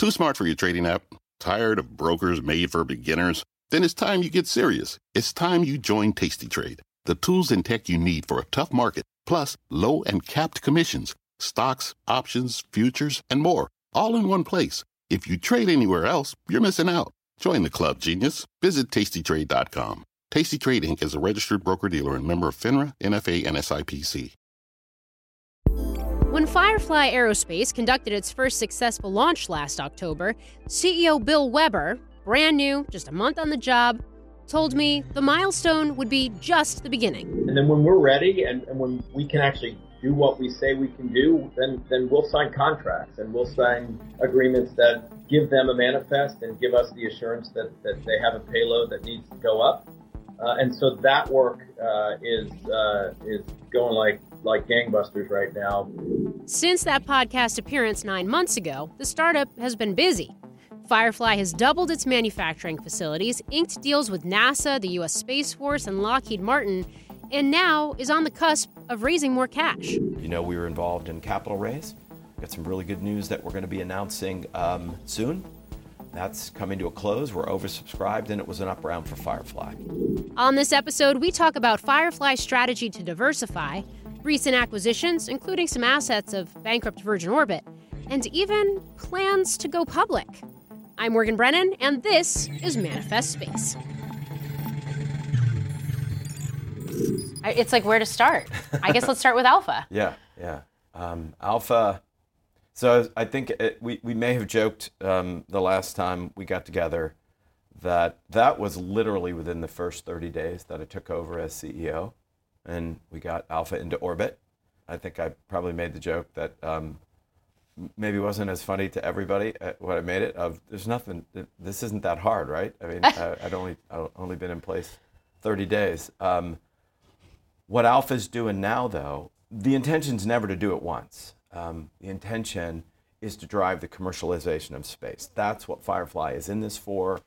Too smart for your trading app? Tired of brokers made for beginners? Then it's time you get serious. It's time you join Tasty Trade, the tools and tech you need for a tough market, plus low and capped commissions, stocks, options, futures, and more, all in one place. If you trade anywhere else, you're missing out. Join the club, genius. Visit tastytrade.com. Tasty Trade Inc. is a registered broker dealer and member of FINRA, NFA, and SIPC. When Firefly Aerospace conducted its first successful launch last October, CEO Bill Weber, brand new, just a month on the job, told me the milestone would be just the beginning. And then when we're ready and, and when we can actually do what we say we can do, then then we'll sign contracts and we'll sign agreements that give them a manifest and give us the assurance that, that they have a payload that needs to go up. Uh, and so that work uh, is uh, is going like like gangbusters right now. Since that podcast appearance nine months ago, the startup has been busy. Firefly has doubled its manufacturing facilities, inked deals with NASA, the U.S. Space Force, and Lockheed Martin, and now is on the cusp of raising more cash. You know, we were involved in capital raise. Got some really good news that we're going to be announcing um, soon. That's coming to a close. We're oversubscribed, and it was an up round for Firefly. On this episode, we talk about Firefly's strategy to diversify, recent acquisitions, including some assets of bankrupt Virgin Orbit, and even plans to go public. I'm Morgan Brennan, and this is Manifest Space. It's like where to start. I guess let's start with Alpha. Yeah, yeah. Um, Alpha. So I think it, we, we may have joked um, the last time we got together that that was literally within the first 30 days that I took over as CEO, and we got Alpha into orbit. I think I probably made the joke that um, maybe wasn't as funny to everybody what I made it of. There's nothing. This isn't that hard, right? I mean, I, would only I'd only been in place 30 days. Um, what Alpha's doing now, though, the intention is never to do it once. Um, the intention is to drive the commercialization of space. That's what Firefly is in this for.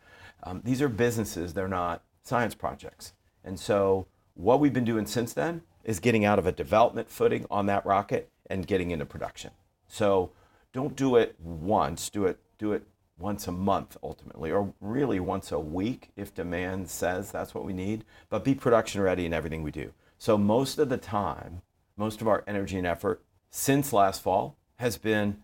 Um, these are businesses, they're not science projects. And so, what we've been doing since then is getting out of a development footing on that rocket and getting into production. So, don't do it once, do it, do it once a month ultimately, or really once a week if demand says that's what we need, but be production ready in everything we do. So most of the time, most of our energy and effort since last fall has been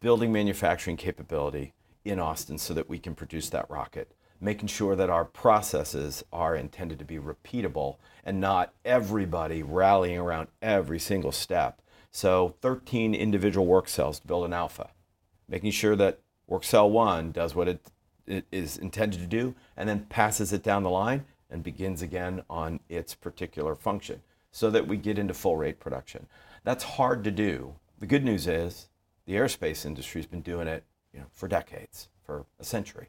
building manufacturing capability in Austin so that we can produce that rocket, making sure that our processes are intended to be repeatable and not everybody rallying around every single step. So 13 individual work cells to build an alpha, making sure that work cell one does what it, it is intended to do and then passes it down the line and begins again on its particular function so that we get into full rate production. That's hard to do. The good news is the aerospace industry has been doing it you know, for decades, for a century.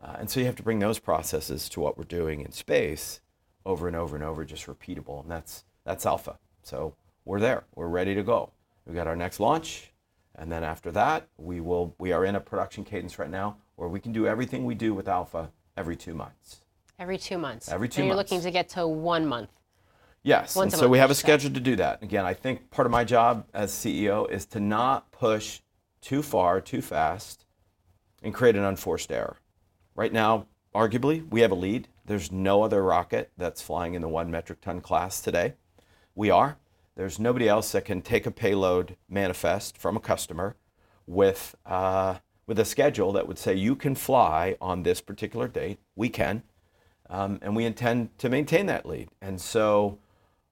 Uh, and so you have to bring those processes to what we're doing in space over and over and over, just repeatable. And that's, that's Alpha. So we're there. We're ready to go. We've got our next launch. And then after that, we, will, we are in a production cadence right now where we can do everything we do with Alpha every two months. Every two months. Every two and you're months. looking to get to one month. Yes, Once and so we have a schedule to do that. Again, I think part of my job as CEO is to not push too far, too fast, and create an unforced error. Right now, arguably, we have a lead. There's no other rocket that's flying in the one metric ton class today. We are. There's nobody else that can take a payload manifest from a customer with, uh, with a schedule that would say you can fly on this particular date. We can. Um, and we intend to maintain that lead. And so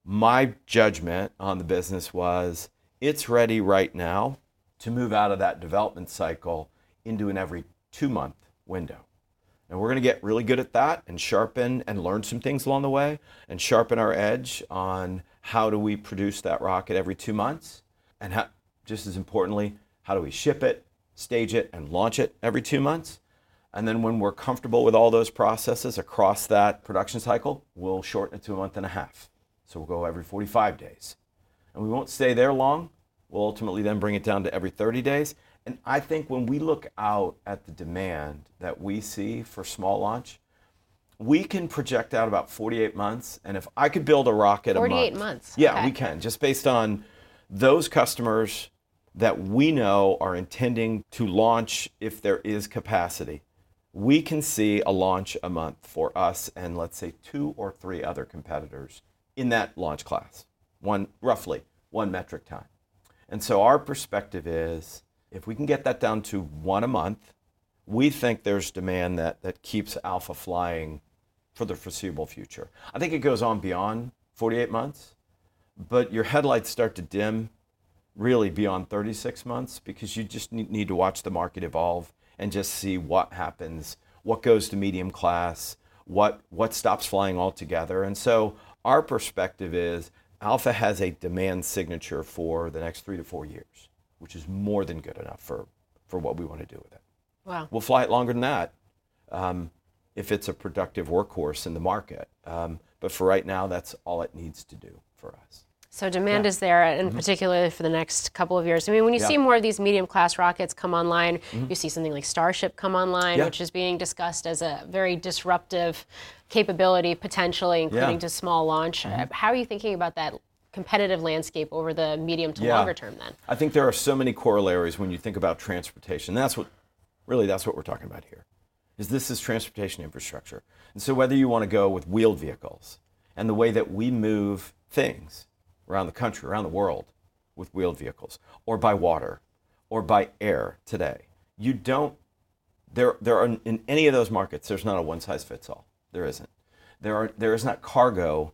my judgment on the business was it's ready right now to move out of that development cycle into an every two month window. And we're going to get really good at that and sharpen and learn some things along the way and sharpen our edge on how do we produce that rocket every two months and how, just as importantly, how do we ship it, stage it, and launch it every two months. And then when we're comfortable with all those processes across that production cycle, we'll shorten it to a month and a half. So we'll go every 45 days. And we won't stay there long. We'll ultimately then bring it down to every 30 days. And I think when we look out at the demand that we see for small launch, we can project out about 48 months. And if I could build a rocket 48 month, months. Yeah, okay. we can, just based on those customers that we know are intending to launch if there is capacity, we can see a launch a month for us and let's say two or three other competitors in that launch class, one roughly one metric time. And so our perspective is if we can get that down to one a month, we think there's demand that, that keeps Alpha flying for the foreseeable future. I think it goes on beyond 48 months, but your headlights start to dim really beyond 36 months because you just need to watch the market evolve and just see what happens, what goes to medium class, what, what stops flying altogether. And so our perspective is Alpha has a demand signature for the next three to four years, which is more than good enough for, for what we want to do with it. Wow. We'll fly it longer than that um, if it's a productive workhorse in the market. Um, but for right now, that's all it needs to do for us. So demand yeah. is there, and mm-hmm. particularly for the next couple of years. I mean, when you yeah. see more of these medium class rockets come online, mm-hmm. you see something like Starship come online, yeah. which is being discussed as a very disruptive capability, potentially, including to small launch. Mm-hmm. How are you thinking about that competitive landscape over the medium to longer term then? I think there are so many corollaries when you think about transportation. That's what, really, that's what we're talking about here. Is this is transportation infrastructure. And so whether you want to go with wheeled vehicles and the way that we move things around the country, around the world with wheeled vehicles, or by water, or by air today. You don't, there, there are, in any of those markets, there's not a one size fits all. There isn't. There, are, there is not cargo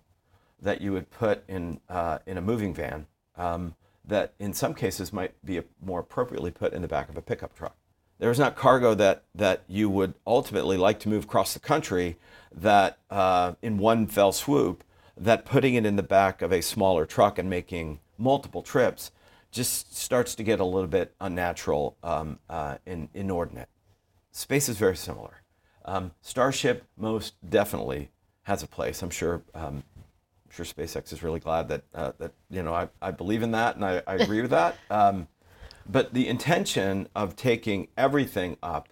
that you would put in, uh, in a moving van um, that in some cases might be more appropriately put in the back of a pickup truck. There is not cargo that, that you would ultimately like to move across the country that uh, in one fell swoop that putting it in the back of a smaller truck and making multiple trips just starts to get a little bit unnatural um, uh, and inordinate. Space is very similar. Um, Starship most definitely has a place. I'm sure. Um, sure SpaceX is really glad that uh, that you know I, I believe in that and I, I agree with that. Um, but the intention of taking everything up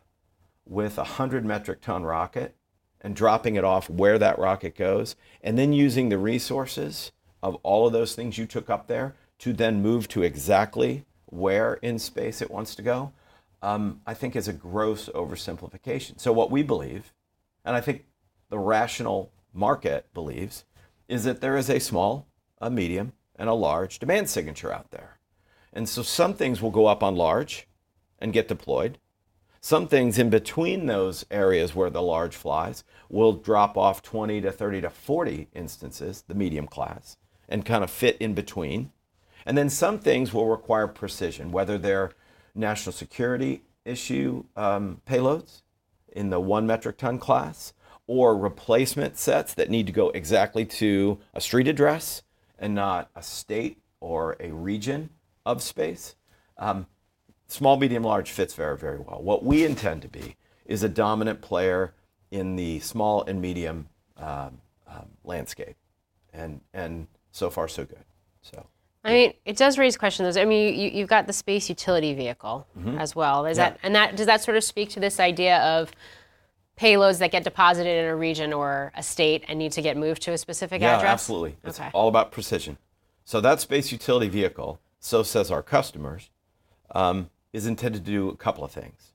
with a hundred metric ton rocket and dropping it off where that rocket goes, and then using the resources of all of those things you took up there to then move to exactly where in space it wants to go, um, I think is a gross oversimplification. So, what we believe, and I think the rational market believes, is that there is a small, a medium, and a large demand signature out there. And so some things will go up on large and get deployed, some things in between those areas where the large flies will drop off 20 to 30 to 40 instances, the medium class, and kind of fit in between. And then some things will require precision, whether they're national security issue um, payloads in the one metric ton class or replacement sets that need to go exactly to a street address and not a state or a region of space. Um, small, medium, large fits very, very well. What we intend to be is a dominant player in the small and medium um, um, landscape, and and so far so good. So. I mean, it does raise questions. I mean, you, you've got the space utility vehicle mm-hmm. as well. Is yeah. that and that does that sort of speak to this idea of payloads that get deposited in a region or a state and need to get moved to a specific yeah, address? absolutely. It's okay. all about precision. So that space utility vehicle, so says our customers, um, is intended to do a couple of things.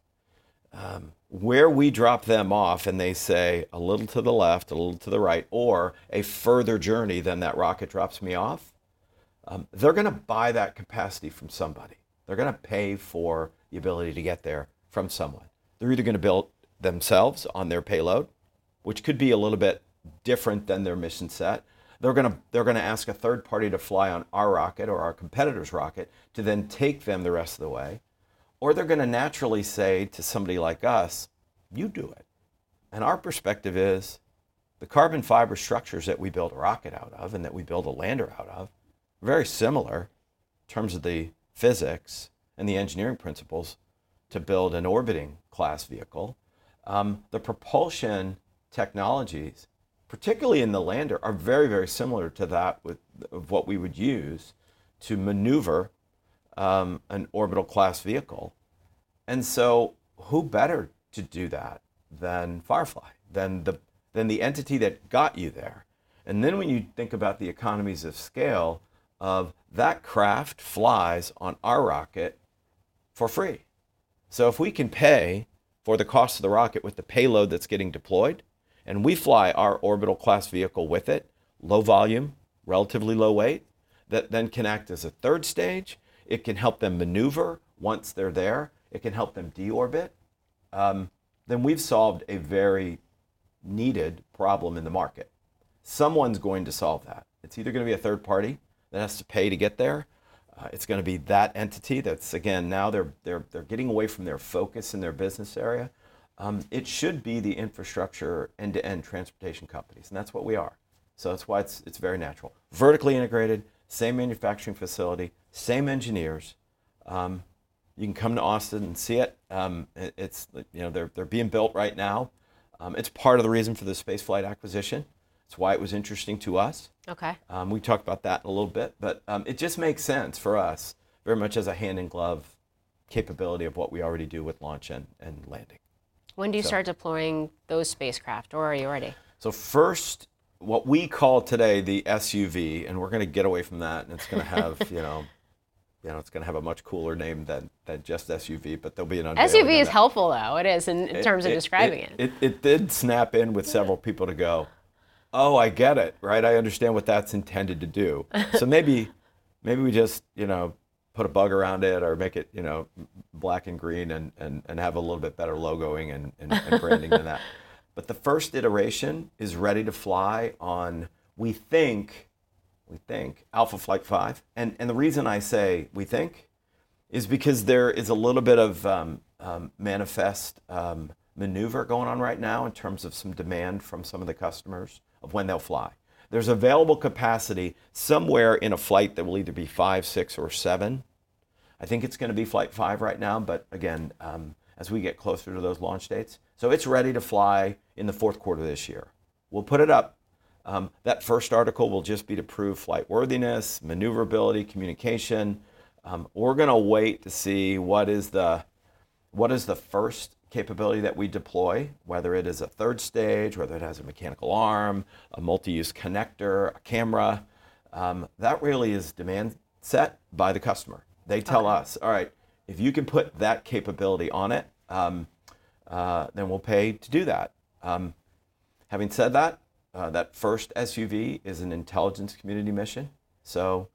Um, where we drop them off and they say a little to the left, a little to the right, or a further journey than that rocket drops me off, um, they're going to buy that capacity from somebody. They're going to pay for the ability to get there from someone. They're either going to build themselves on their payload, which could be a little bit different than their mission set. They're going to they're going to ask a third party to fly on our rocket or our competitor's rocket to then take them the rest of the way. Or they're going to naturally say to somebody like us, you do it. And our perspective is the carbon fiber structures that we build a rocket out of and that we build a lander out of very similar in terms of the physics and the engineering principles to build an orbiting class vehicle. Um, the propulsion technologies, particularly in the lander, are very, very similar to that with, of what we would use to maneuver um, an orbital class vehicle. And so, who better to do that than Firefly, than the, than the entity that got you there? And then when you think about the economies of scale of that craft flies on our rocket for free. So if we can pay for the cost of the rocket with the payload that's getting deployed, and we fly our orbital class vehicle with it, low volume, relatively low weight, that then can act as a third stage. It can help them maneuver once they're there. It can help them deorbit. Um, then we've solved a very needed problem in the market. Someone's going to solve that. It's either going to be a third party that has to pay to get there. Uh, it's going to be that entity that's again now they're they're they're getting away from their focus in their business area. Um, it should be the infrastructure end-to-end transportation companies, and that's what we are. So that's why it's it's very natural. Vertically integrated, same manufacturing facility, same engineers. Um, you can come to Austin and see it. Um, it it's you know they're they're being built right now. Um, it's part of the reason for the spaceflight acquisition. It's why it was interesting to us. Okay. Um, we talked about that in a little bit, but um, it just makes sense for us very much as a hand in glove capability of what we already do with launch and, and landing. When do you So- start deploying those spacecraft, or are you ready? So first, what we call today the SUV, and we're going to get away from that, and it's going to have you know, you know, it's going to have a much cooler name than than just SUV, but there'll be an SUV is helpful though. It is in, in terms of describing it. it. It did snap in with several people to go, oh, I get it, right? I understand what that's intended to do. So maybe, maybe we just, you know, put a bug around it or make it, you know, black and green and, and, and have a little bit better logoing and, and, and branding than that. But the first iteration is ready to fly on, we think, we think, Alpha Flight 5. And, and the reason I say we think is because there is a little bit of um, um, manifest um, maneuver going on right now in terms of some demand from some of the customers of when they'll fly. There's available capacity somewhere in a flight that will either be five, six, or seven. I think it's going to be flight five right now, but again, um, as we get closer to those launch dates. So it's ready to fly in the fourth quarter this year. We'll put it up. Um, that first article will just be to prove flight worthiness, maneuverability, communication. Um, we're going to wait to see what is the what is the first capability that we deploy, whether it is a third stage, whether it has a mechanical arm, a multi-use connector, a camera. Um, that really is demand set by the customer. They tell us, all right, if you can put that capability on it, um, uh, then we'll pay to do that. Um, having said that, uh, that first SUV is an intelligence community mission. So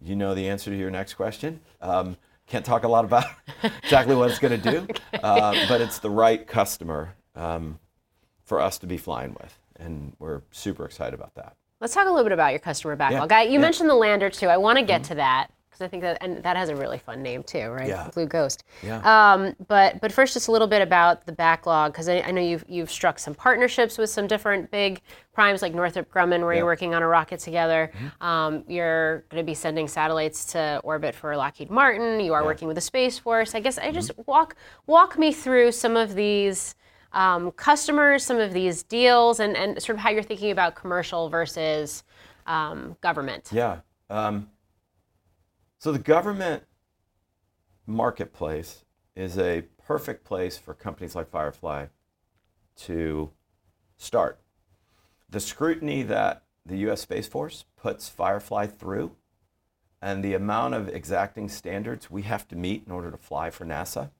you know the answer to your next question. Um, can't talk a lot about exactly what it's going to do, uh, but it's the right customer um, for us to be flying with. And we're super excited about that. Let's talk a little bit about your customer backlog. Yeah, I, you yeah. Mm-hmm. mentioned the lander too. I want to get to that because I think that and that has a really fun name too, right? Yeah. Blue Ghost. Yeah. Um, but but first, just a little bit about the backlog because I, I know you've you've struck some partnerships with some different big primes like Northrop Grumman, where Yeah. Mm-hmm. you're working on a rocket together. Um, you're going to be sending satellites to orbit for Lockheed Martin. You are working with the Space Force. I guess I just Mm-hmm. walk walk me through some of these. Um, customers, some of these deals, and, and sort of how you're thinking about commercial versus um, government. Yeah. So the government marketplace is a perfect place for companies like Firefly to start. The scrutiny that the U.S. Space Force puts Firefly through and the amount of exacting standards we have to meet in order to fly for NASA,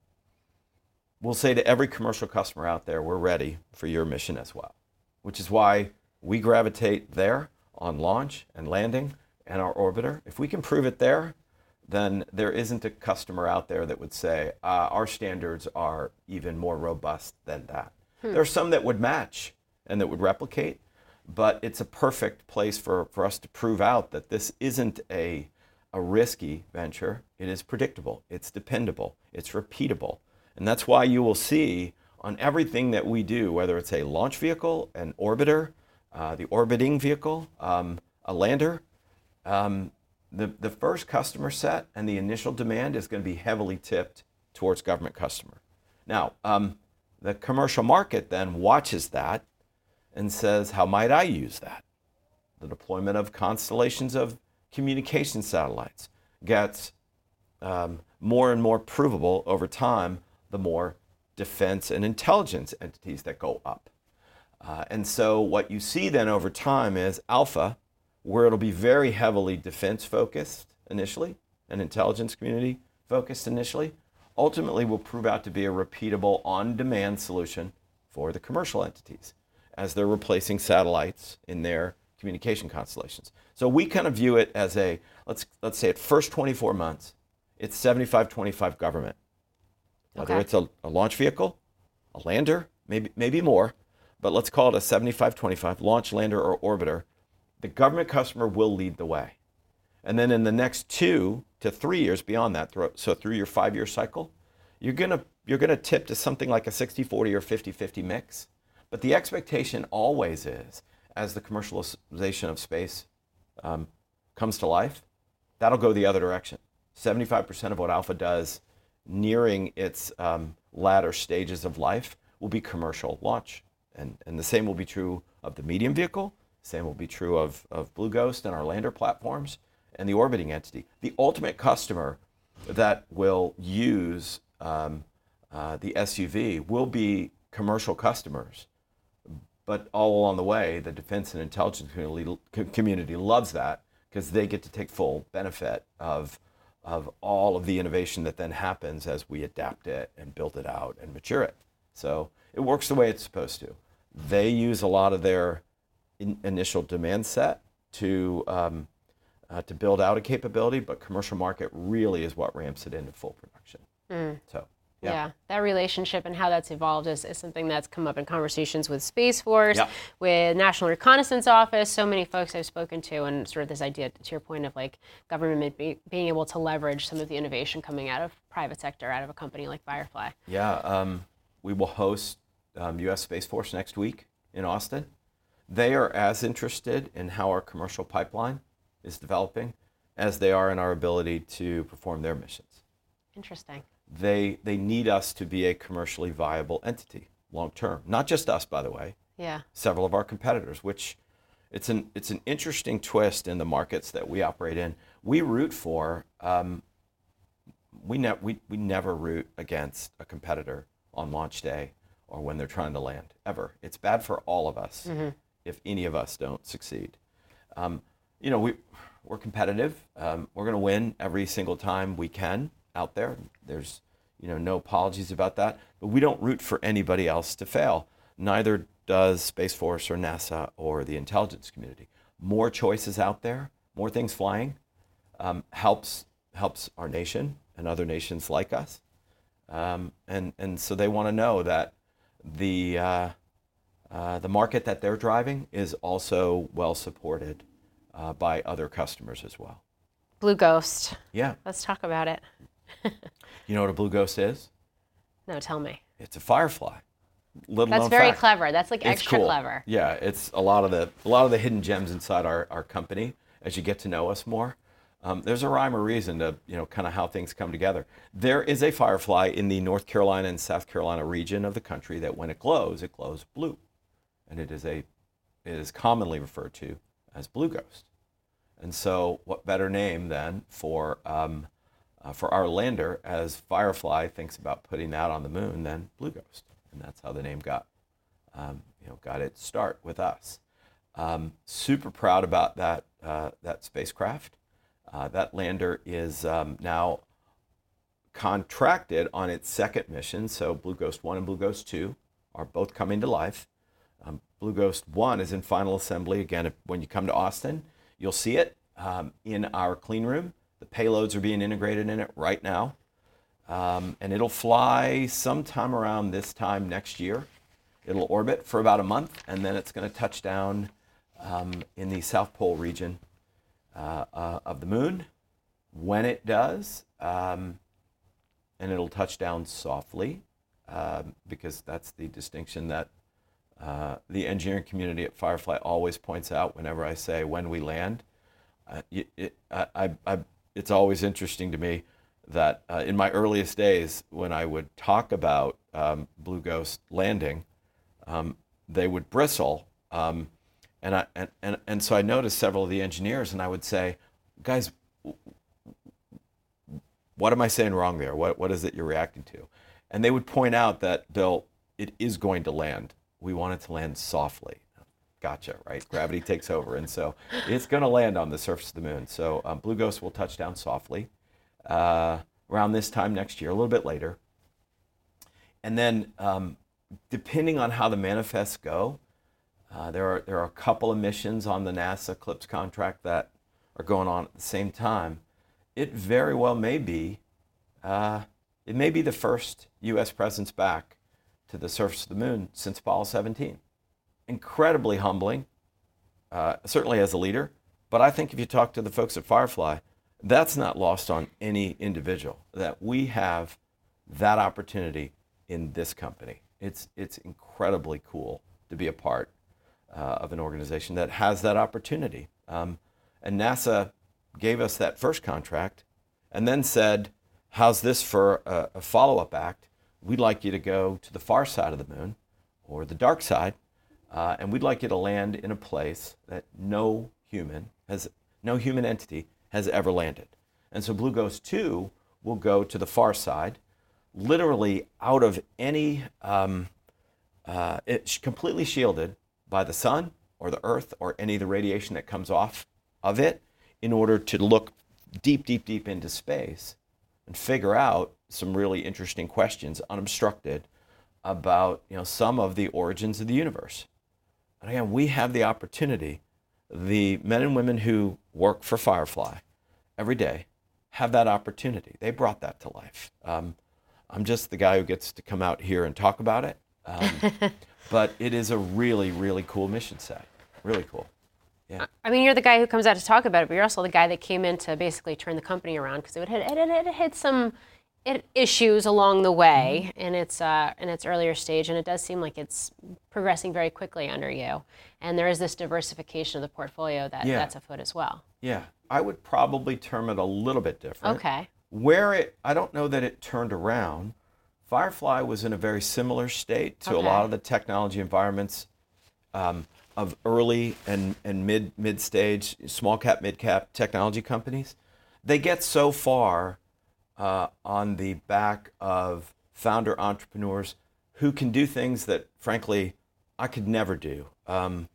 we'll say to every commercial customer out there, we're ready for your mission as well, which is why we gravitate there on launch and landing and our orbiter. If we can prove it there, then there isn't a customer out there that would say uh, our standards are even more robust than that. There are some that would match and that would replicate, but it's a perfect place for, for us to prove out that this isn't a, a risky venture. It is predictable, it's dependable, it's repeatable. And that's why you will see on everything that we do, whether it's a launch vehicle, an orbiter, uh, the orbiting vehicle, um, a lander, um, the, the first customer set and the initial demand is going to be heavily tipped towards government customer. Now, um, the commercial market then watches that and says, how might I use that? The deployment of constellations of communication satellites gets um, more and more provable over time the more defense and intelligence entities that go up. Uh, and so what you see then over time is Alpha where it'll be very heavily defense focused initially and intelligence community focused initially, ultimately will prove out to be a repeatable on demand solution for the commercial entities as they're replacing satellites in their communication constellations. So we kind of view it as a let's let's say at first 24 months, it's 75-25 government. Whether Okay. it's a, a launch vehicle, a lander, maybe maybe more, but let's call it a 75-25 launch lander or orbiter. The government customer will lead the way. And then in the next two to three years beyond that, so through your five year cycle, you're gonna you're gonna tip to something like a 60-40 or 50-50 mix. But the expectation always is, as the commercialization of space um, comes to life, that'll go the other direction. 75% of what Alpha does nearing its um, latter stages of life will be commercial launch. And, and the same will be true of the medium vehicle, same will be true of, of Blue Ghost and our lander platforms and the orbiting entity. The ultimate customer that will use um, uh, the SUV will be commercial customers but all along the way, the defense and intelligence community, community loves that because they get to take full benefit of, of all of the innovation that then happens as we adapt it and build it out and mature it. So it works the way it's supposed to. They use a lot of their in, initial demand set to, um, uh, to build out a capability, but commercial market really is what ramps it into full production. So, Yeah. yeah. that relationship and how that's evolved is, is something that's come up in conversations with Space Force, Yeah. with National Reconnaissance Office, so many folks I've spoken to, and sort of this idea, to your point, of like government be, being able to leverage some of the innovation coming out of private sector, out of a company like Firefly. Yeah, um, we will host um, U.S. Space Force next week in Austin. They are as interested in how our commercial pipeline is developing as they are in our ability to perform their missions. Interesting. They, they need us to be a commercially viable entity long term. Not just us, by the way, Yeah. several of our competitors, which it's an, it's an interesting twist in the markets that we operate in. We root for, um, we, ne- we, we never root against a competitor on launch day or when they're trying to land, ever. It's bad for all of us if any of us don't succeed. Um, you know, we, we're competitive. Um, we're going to win every single time we can out there. There's, you know, no apologies about that. But we don't root for anybody else to fail. Neither does Space Force or NASA or the intelligence community. More choices out there, more things flying, um, helps helps our nation and other nations like us. Um, and and so they want to know that the uh, uh, the market that they're driving is also well supported uh, by other customers as well. Blue Ghost. Yeah, Let's talk about it. you know what a blue ghost is? No, tell me. It's a firefly. Little That's very fact. clever. That's like It's extra cool. clever. Yeah, it's a lot of the a lot of the hidden gems inside our, our company as you get to know us more. Um, there's a rhyme or reason to you know kind of how things come together. There is a firefly in the North Carolina and South Carolina region of the country that when it glows, it glows blue, and it is a it is commonly referred to as blue ghost. And so, what better name than for um, uh, for our lander as Firefly thinks about putting that on the moon than Blue Ghost, and that's how the name got um, you know got its start with us. Um, super proud about that uh, that spacecraft. Uh, that lander is um, now contracted on its second mission. So Blue Ghost One and Blue Ghost Two are both coming to life. Um, Blue Ghost One is in final assembly. Again, if, when you come to Austin, you'll see it um, in our clean room. The payloads are being integrated in it right now, um, and it'll fly sometime around this time next year. It'll orbit for about a month, and then it's going to touch down um, in the South Pole region uh, uh, of the moon. When it does, um, and it'll touch down softly, um, because that's the distinction that uh, the engineering community at Firefly always points out whenever I say when we land. Uh, it, I, I, it's always interesting to me that uh, in my earliest days, when I would talk about um, Blue Ghost landing, um, they would bristle. Um, and, I, and, and, and so I noticed several of the engineers, and I would say, guys, what am I saying wrong there? What, what is it you're reacting to? And they would point out that, Bill, it is going to land. We want it to land softly. gotcha, right? Gravity takes over. And so it's going to land on the surface of the moon. So um, Blue Ghost will touch down softly uh, around this time next year, a little bit later. And then, um, depending on how the manifests go, uh, there, are, there are a couple of missions on the NASA CLPS contract that are going on at the same time. It very well may be, uh, it may be the first U.S. presence back to the surface of the moon since Apollo 17 incredibly humbling, uh, certainly as a leader. But I think if you talk to the folks at Firefly, that's not lost on any individual that we have that opportunity in this company. It's, it's incredibly cool to be a part uh, of an organization that has that opportunity. Um, and NASA gave us that first contract and then said, How's this for a, a follow up act? We'd like you to go to the far side of the moon or the dark side uh, and we'd like you to land in a place that no human has, no human entity has ever landed. And so Blue Ghost 2 will go to the far side, literally out of any, um, uh, it's completely shielded by the sun or the earth or any of the radiation that comes off of it in order to look deep, deep, deep into space and figure out some really interesting questions unobstructed about you know some of the origins of the universe. And again, we have the opportunity, the men and women who work for Firefly every day have that opportunity. They brought that to life. Um, I'm just the guy who gets to come out here and talk about it. Um, but it is a really, really cool mission set. Really cool. Yeah. I mean, you're the guy who comes out to talk about it, but you're also the guy that came in to basically turn the company around because it had it, it, it had some it, issues along the way in its uh, in its earlier stage, and it does seem like it's progressing very quickly under you. And there is this diversification of the portfolio that Yeah. that's afoot as well. Yeah. I would probably term it a little bit different. Okay. Where it, I don't know that it turned around. Firefly was in a very similar state to a lot of the technology environments um, of early and, and mid mid stage, small cap, mid cap technology companies. They get so far uh, on the back of founder entrepreneurs who can do things that, frankly, I could never do. Um,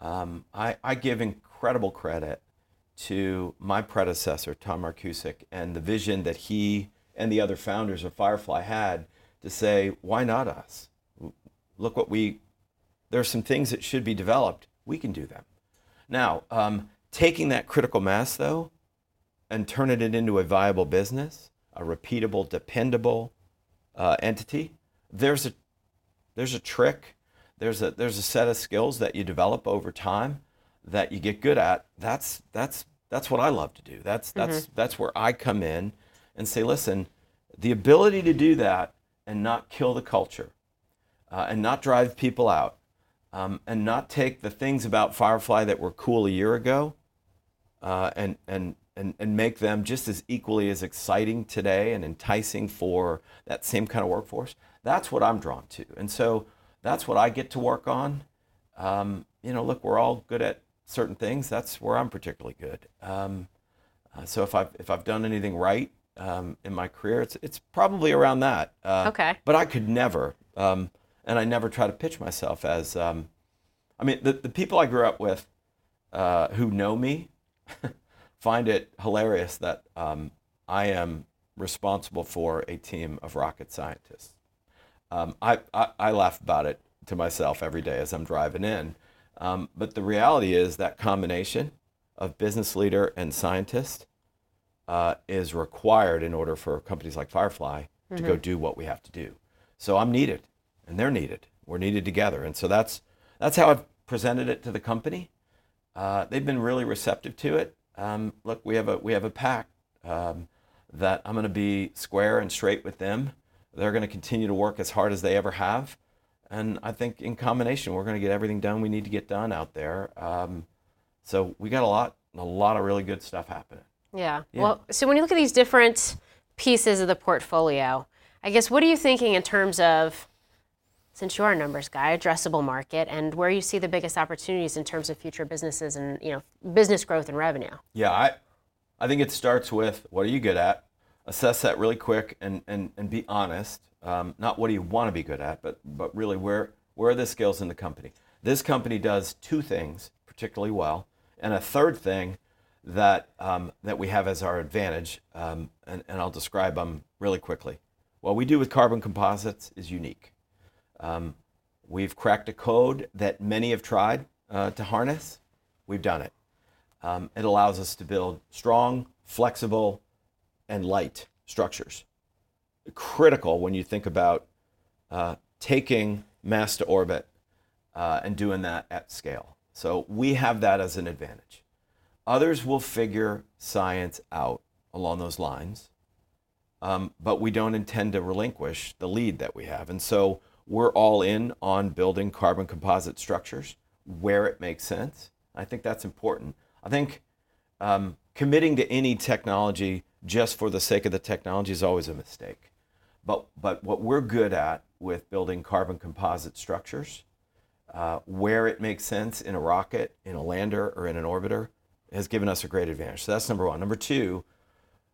um, I, I give incredible credit to my predecessor, Tom Markusic, and the vision that he and the other founders of Firefly had to say, why not us? Look what we, there are some things that should be developed. We can do them. Now, um, taking that critical mass, though, and turning it into a viable business, a repeatable, dependable uh, entity, there's a there's a trick, there's a there's a set of skills that you develop over time that you get good at. That's that's that's what I love to do. That's that's that's where I come in and say, listen, the ability to do that and not kill the culture, uh, and not drive people out, um, and not take the things about Firefly that were cool a year ago, uh, and and and and make them just as equally as exciting today and enticing for that same kind of workforce. That's what I'm drawn to, and so that's what I get to work on. Um, you know, look, we're all good at certain things. That's where I'm particularly good. Um, uh, so if I've if I've done anything right um, in my career, it's it's probably around that. Uh, Okay. But I could never, um, and I never try to pitch myself as. Um, I mean, the the people I grew up with, uh, who know me, find it hilarious that um, I am responsible for a team of rocket scientists. Um, I, I, I laugh about it to myself every day as I'm driving in. Um, but the reality is that combination of business leader and scientist uh, is required in order for companies like Firefly to go do what we have to do. So I'm needed, and they're needed. We're needed together, and so that's that's how I've presented it to the company. Uh, they've been really receptive to it. Um, look, we have a we have a pact um, that I'm going to be square and straight with them. They're going to continue to work as hard as they ever have, and I think in combination, we're going to get everything done we need to get done out there. Um, so we got a lot a lot of really good stuff happening. Yeah. Yeah. Well, so when you look at these different pieces of the portfolio, I guess what are you thinking in terms of, since you are a numbers guy, addressable market, and where you see the biggest opportunities in terms of future businesses and you know business growth and revenue? Yeah, I, I think it starts with what are you good at? Assess that really quick and, and, and be honest. Um, not what do you want to be good at, but, but really where, where are the skills in the company? This company does two things particularly well, and a third thing that um, that we have as our advantage, um, and, and I'll describe them really quickly. What we do with carbon composites is unique. Um, we've cracked a code that many have tried uh, to harness. We've done it. Um, it allows us to build strong, flexible, and light structures. Critical when you think about uh, taking mass to orbit uh, and doing that at scale. So we have that as an advantage. Others will figure science out along those lines, um, but we don't intend to relinquish the lead that we have. And so we're all in on building carbon composite structures where it makes sense. I think that's important. I think um, committing to any technology just for the sake of the technology is always a mistake. But, but what we're good at with building carbon composite structures, uh, where it makes sense in a rocket, in a lander, or in an orbiter, has given us a great advantage. So that's number one. Number two,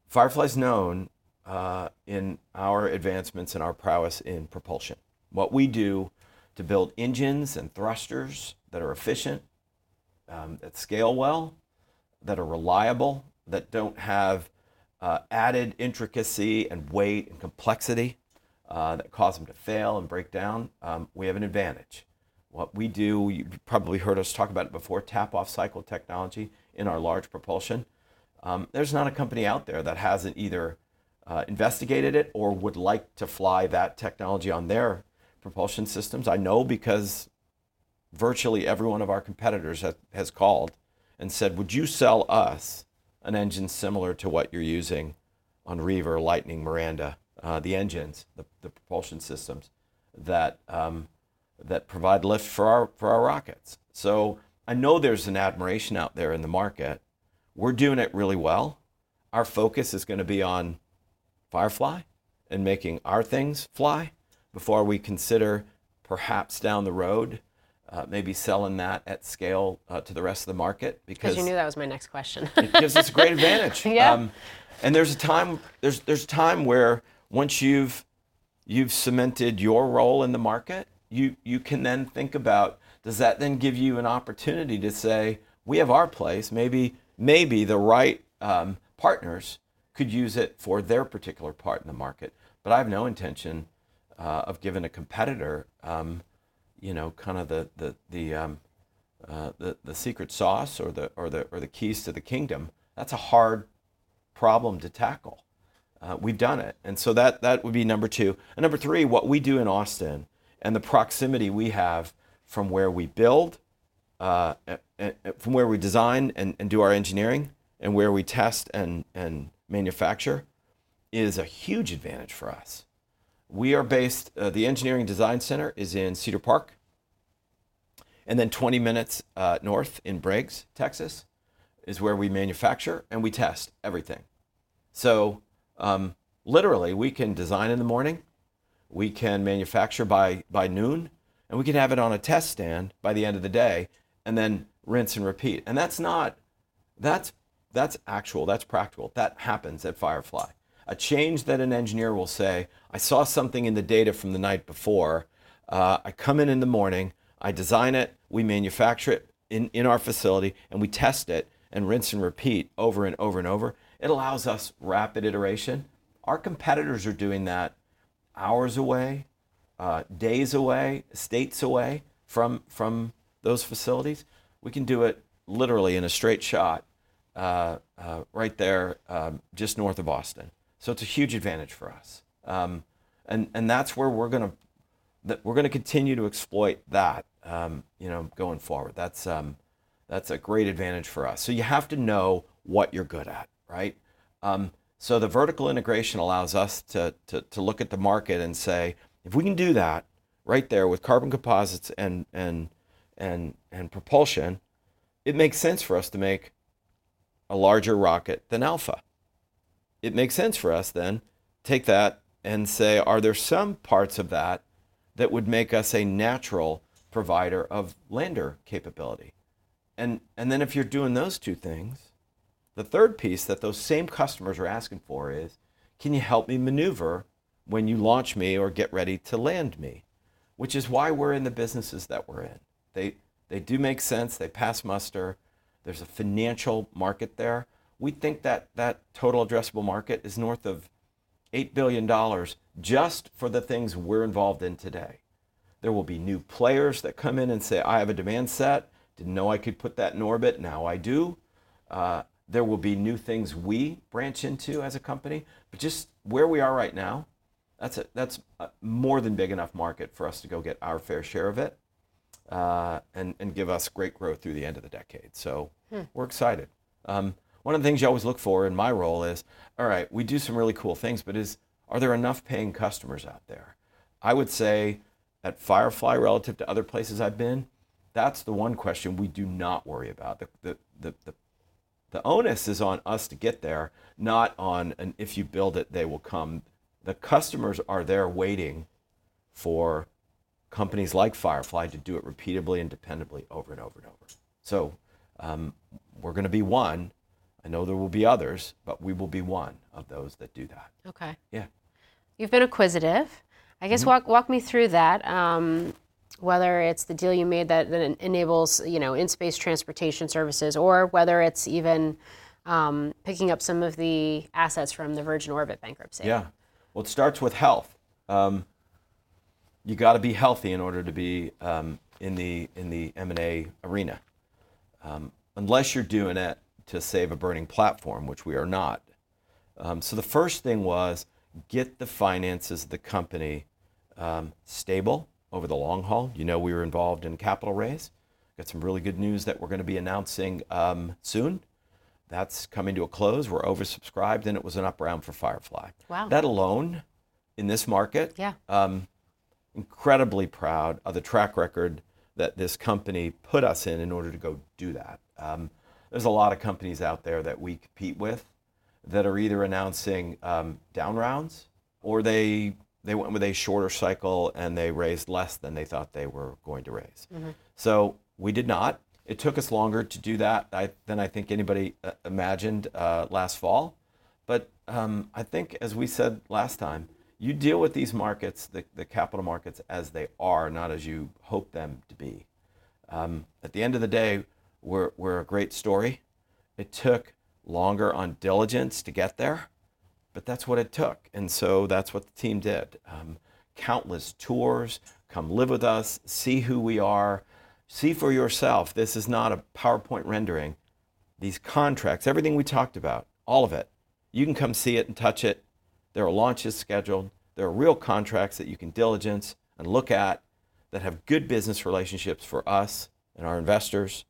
Firefly's known uh, in our advancements and our prowess in propulsion. What we do to build engines and thrusters that are efficient, um, that scale well, that are reliable, that don't have uh, added intricacy and weight and complexity uh, that cause them to fail and break down, um, we have an advantage. What we do, you probably heard us talk about it before, tap off cycle technology in our large propulsion. Um, there's not a company out there that hasn't either uh, investigated it or would like to fly that technology on their propulsion systems. I know because virtually every one of our competitors has, called and said, Would you sell us an engine similar to what you're using on Reaver, Lightning, Miranda, uh, the engines, the, the propulsion systems that, um, that provide lift for our, for our rockets? So I know there's an admiration out there in the market. We're doing it really well. Our focus is going to be on Firefly and making our things fly before we consider perhaps down the road uh, maybe selling that at scale uh, to the rest of the market because you knew that was my next question. it gives us a great advantage. yeah. Um, and there's a time there's there's a time where once you've you've cemented your role in the market, you you can then think about does that then give you an opportunity to say we have our place maybe maybe the right um, partners could use it for their particular part in the market but i have no intention uh, of giving a competitor um, you know, kind of the the the um, uh, the the secret sauce or the or the or the keys to the kingdom. That's a hard problem to tackle. Uh, we've done it, and so that that would be number two. And number three, what we do in Austin and the proximity we have from where we build, uh, from where we design and, and do our engineering, and where we test and and manufacture, is a huge advantage for us. We are based, uh, the Engineering Design Center is in Cedar Park. And then 20 minutes uh, north in Briggs, Texas, is where we manufacture and we test everything. So, um, literally, we can design in the morning, we can manufacture by, by noon, and we can have it on a test stand by the end of the day, and then rinse and repeat. And that's not, that's, that's actual, that's practical. That happens at Firefly a change that an engineer will say, I saw something in the data from the night before. Uh, I come in in the morning, I design it, we manufacture it in, in our facility, and we test it and rinse and repeat over and over and over. It allows us rapid iteration. Our competitors are doing that hours away, uh, days away, states away from, from those facilities. We can do it literally in a straight shot uh, uh, right there um, just north of Austin. So it's a huge advantage for us. Um, and, and that's where we're going to we're going to continue to exploit that, um, you know, going forward. That's um, that's a great advantage for us. So you have to know what you're good at, right? Um, so the vertical integration allows us to, to to look at the market and say, if we can do that right there with carbon composites and and and and propulsion, it makes sense for us to make a larger rocket than Alpha it makes sense for us then take that and say, are there some parts of that that would make us a natural provider of lander capability? And, and then if you're doing those two things, the third piece that those same customers are asking for is, can you help me maneuver when you launch me or get ready to land me? Which is why we're in the businesses that we're in. They they do make sense. They pass muster. There's a financial market there. We think that that total addressable market is north of $8 billion just for the things we're involved in today. There will be new players that come in and say, I have a demand set. Didn't know I could put that in orbit. Now I do. Uh, there will be new things we branch into as a company. But just where we are right now, that's a, that's a more than big enough market for us to go get our fair share of it uh, and, and give us great growth through the end of the decade. So hmm. we're excited. Um, one of the things you always look for in my role is, all right, we do some really cool things, but is are there enough paying customers out there? I would say at Firefly relative to other places I've been, that's the one question we do not worry about. The, the, the, the, the onus is on us to get there, not on an if you build it, they will come. The customers are there waiting for companies like Firefly to do it repeatably and dependably over and over and over. So um, we're going to be one. I know there will be others, but we will be one of those that do that. Okay. Yeah. You've been acquisitive. I guess mm-hmm. walk walk me through that. Um, whether it's the deal you made that, that enables you know in space transportation services, or whether it's even um, picking up some of the assets from the Virgin Orbit bankruptcy. Yeah. Well, it starts with health. Um, you got to be healthy in order to be um, in the in the M&A arena. Um, unless you're doing it to save a burning platform, which we are not. Um, so the first thing was get the finances of the company um, stable over the long haul. You know, we were involved in capital raise. Got some really good news that we're going to be announcing um, soon. That's coming to a close. We're oversubscribed, and it was an up round for Firefly. Wow. That alone, in this market, yeah um, incredibly proud of the track record that this company put us in in order to go do that. Um, there's a lot of companies out there that we compete with that are either announcing um, down rounds or they they went with a shorter cycle and they raised less than they thought they were going to raise. Mm-hmm. So we did not. It took us longer to do that I, than I think anybody uh, imagined uh, last fall. But um, I think, as we said last time, you deal with these markets, the, the capital markets, as they are, not as you hope them to be. Um, at the end of the day, we're, we're a great story. It took longer on diligence to get there, but that's what it took. And so that's what the team did. Um, countless tours, come live with us, see who we are, see for yourself. This is not a PowerPoint rendering. These contracts, everything we talked about, all of it, you can come see it and touch it there are launches scheduled. There are real contracts that you can diligence and look at that have good business relationships for us and our investors,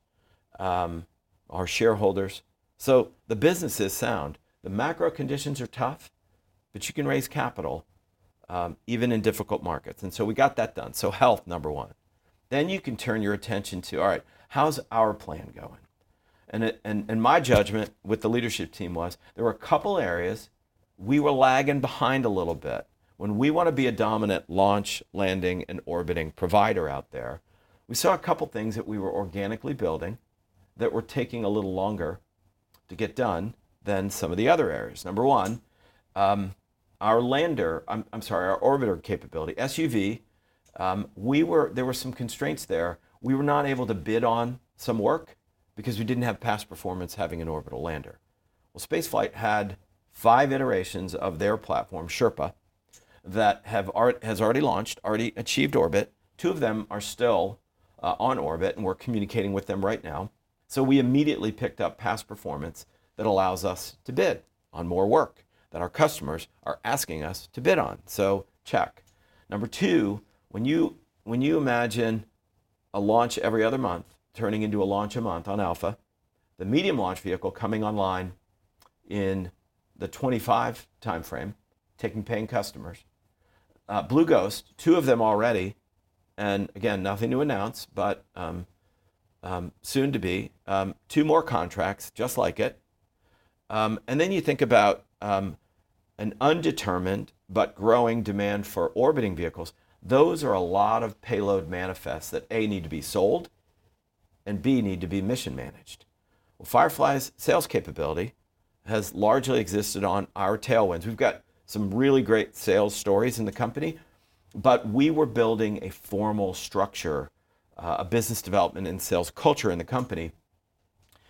um, our shareholders. So the business is sound. The macro conditions are tough, but you can raise capital um, even in difficult markets. And so we got that done. So health, number one. Then you can turn your attention to all right, how's our plan going? And, it, and, and my judgment with the leadership team was there were a couple areas we were lagging behind a little bit. When we want to be a dominant launch, landing, and orbiting provider out there, we saw a couple things that we were organically building that were taking a little longer to get done than some of the other areas. Number one, um, our lander, I'm, I'm, sorry, our orbiter capability, SUV, um, we were, there were some constraints there. We were not able to bid on some work because we didn't have past performance having an orbital lander. Well, Spaceflight had five iterations of their platform, Sherpa, that have has already launched, already achieved orbit. Two of them are still uh, on orbit, and we're communicating with them right now. So we immediately picked up past performance that allows us to bid on more work that our customers are asking us to bid on. So check. Number two, when you when you imagine a launch every other month turning into a launch a month on Alpha, the medium launch vehicle coming online in the 25 timeframe, taking paying customers. Uh, Blue Ghost, two of them already, and again, nothing to announce, but um, um, soon to be. Um, two more contracts, just like it. Um, and then you think about um, an undetermined but growing demand for orbiting vehicles. Those are a lot of payload manifests that A, need to be sold, and B, need to be mission managed. Well, Firefly's sales capability has largely existed on our tailwinds. We've got some really great sales stories in the company, but we were building a formal structure uh, a business development and sales culture in the company,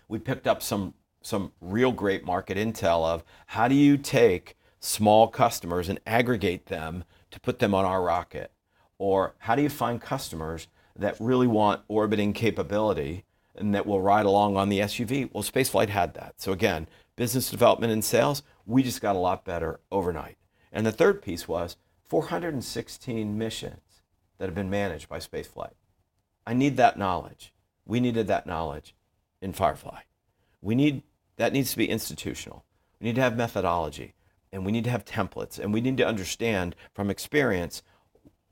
we picked up some some real great market intel of how do you take small customers and aggregate them to put them on our rocket, or how do you find customers that really want orbiting capability and that will ride along on the SUV? Well, Spaceflight had that. So again, business development and sales, we just got a lot better overnight. And the third piece was 416 missions that have been managed by Spaceflight. I need that knowledge. We needed that knowledge in Firefly. We need that needs to be institutional. We need to have methodology and we need to have templates and we need to understand from experience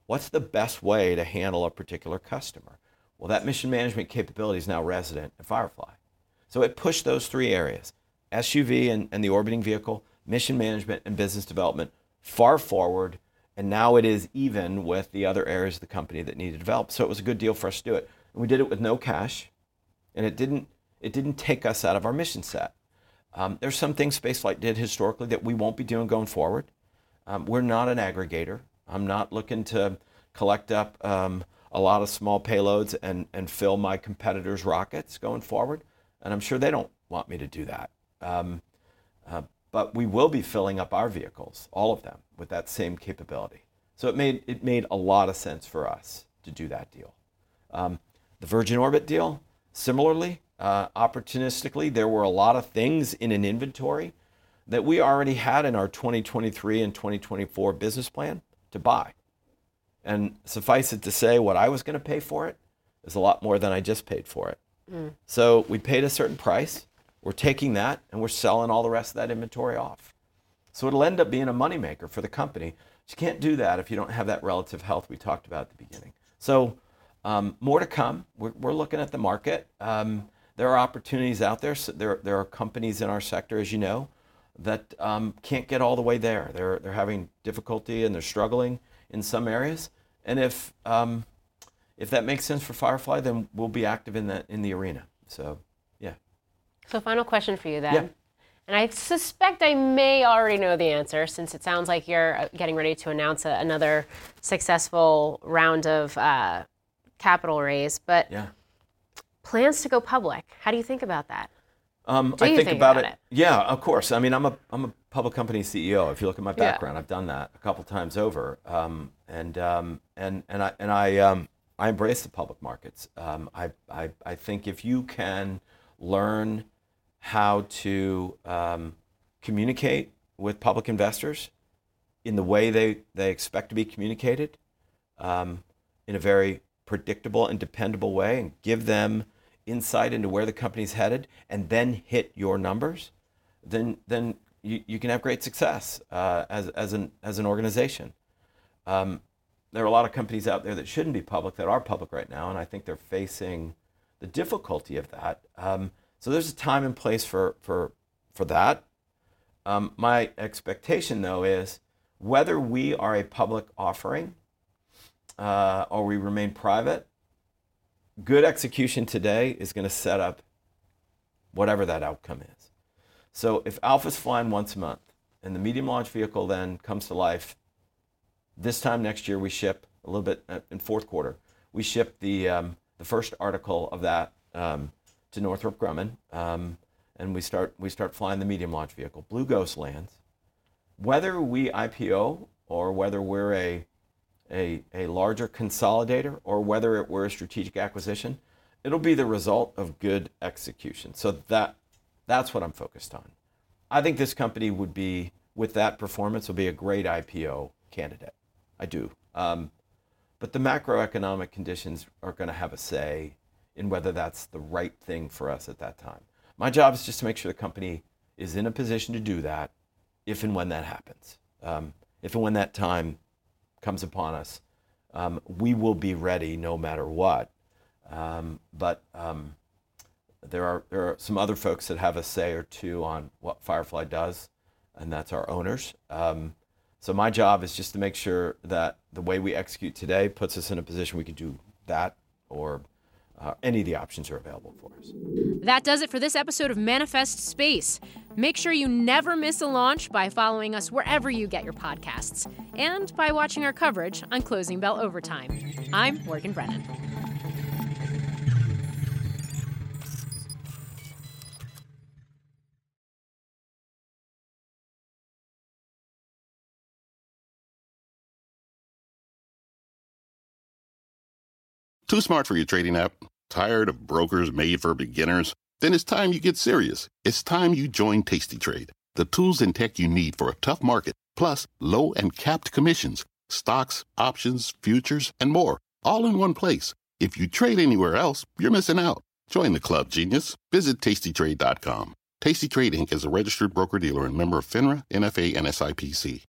what's the best way to handle a particular customer. Well, that mission management capability is now resident in Firefly. So it pushed those three areas SUV and, and the orbiting vehicle, mission management, and business development far forward. And now it is even with the other areas of the company that need to develop. So it was a good deal for us to do it. And we did it with no cash, and it didn't, it didn't take us out of our mission set. Um, there's some things Spaceflight did historically that we won't be doing going forward. Um, we're not an aggregator. I'm not looking to collect up um, a lot of small payloads and, and fill my competitors' rockets going forward. And I'm sure they don't want me to do that. Um, uh, but we will be filling up our vehicles, all of them, with that same capability. So it made, it made a lot of sense for us to do that deal. Um, the Virgin Orbit deal, similarly, uh, opportunistically, there were a lot of things in an inventory that we already had in our 2023 and 2024 business plan to buy. And suffice it to say, what I was going to pay for it is a lot more than I just paid for it. Mm. So we paid a certain price. We're taking that and we're selling all the rest of that inventory off. So it'll end up being a moneymaker for the company. You can't do that if you don't have that relative health we talked about at the beginning. So um, more to come. We're, we're, looking at the market. Um, there are opportunities out there. So there, there are companies in our sector, as you know, that um, can't get all the way there. They're, they're having difficulty and they're struggling in some areas. And if um, if that makes sense for Firefly, then we'll be active in the in the arena. So. So, final question for you then. Yeah. And I suspect I may already know the answer since it sounds like you're uh, getting ready to announce a, another successful round of uh, capital raise. But yeah. plans to go public. How do you think about that? Um, I think, think about, about it, it? Yeah, of course. I mean, I'm a I'm a public company CEO. If you look at my Yeah. background, I've done that a couple times over. Um, and um, and and I and I um, I embrace the public markets. Um, I, I I think if you can learn how to um, communicate with public investors in the way they, they expect to be communicated, um, in a very predictable and dependable way, and give them insight into where the company's headed, and then hit your numbers, then then you, you can have great success uh, as, as an as an organization. Um, there are a lot of companies out there that shouldn't be public that are public right now, and I think they're facing the difficulty of that. Um, so there's a time and place for for for that. Um, my expectation, though, is whether we are a public offering uh, or we remain private, good execution today is going to set up whatever that outcome is. So if Alpha's flying once a month and the medium launch vehicle then comes to life, this time next year we ship a little bit uh, in fourth quarter. We ship the um, the first article of that um, to Northrop Grumman, um, and we start we start flying the medium launch vehicle. Blue Ghost lands. Whether we IPO or whether we're a a, a larger consolidator or whether it were a strategic acquisition, it'll be the result of good execution. So that that's what I'm focused on. I think this company would be, with that performance, will be a great IPO candidate. I do. Um, but the macroeconomic conditions are going to have a say in whether that's the right thing for us at that time. My job is just to make sure the company is in a position to do that if and when that happens. Um, if and when that time comes upon us, um, we will be ready no matter what. Um, but um, there are there are some other folks that have a say or two on what Firefly does, and that's our owners. Um, so my job is just to make sure that the way we execute today puts us in a position we can do that or uh, any of the options are available for us. That does it for this episode of Manifest Space. Make sure you never miss a launch by following us wherever you get your podcasts and by watching our coverage on Closing Bell Overtime. I'm Morgan Brennan. Too smart for your trading app? Tired of brokers made for beginners? Then it's time you get serious. It's time you join Tasty Trade, the tools and tech you need for a tough market, plus low and capped commissions, stocks, options, futures, and more, all in one place. If you trade anywhere else, you're missing out. Join the club, genius. Visit tastytrade.com. Tasty Trade Inc. is a registered broker dealer and member of FINRA, NFA, and SIPC.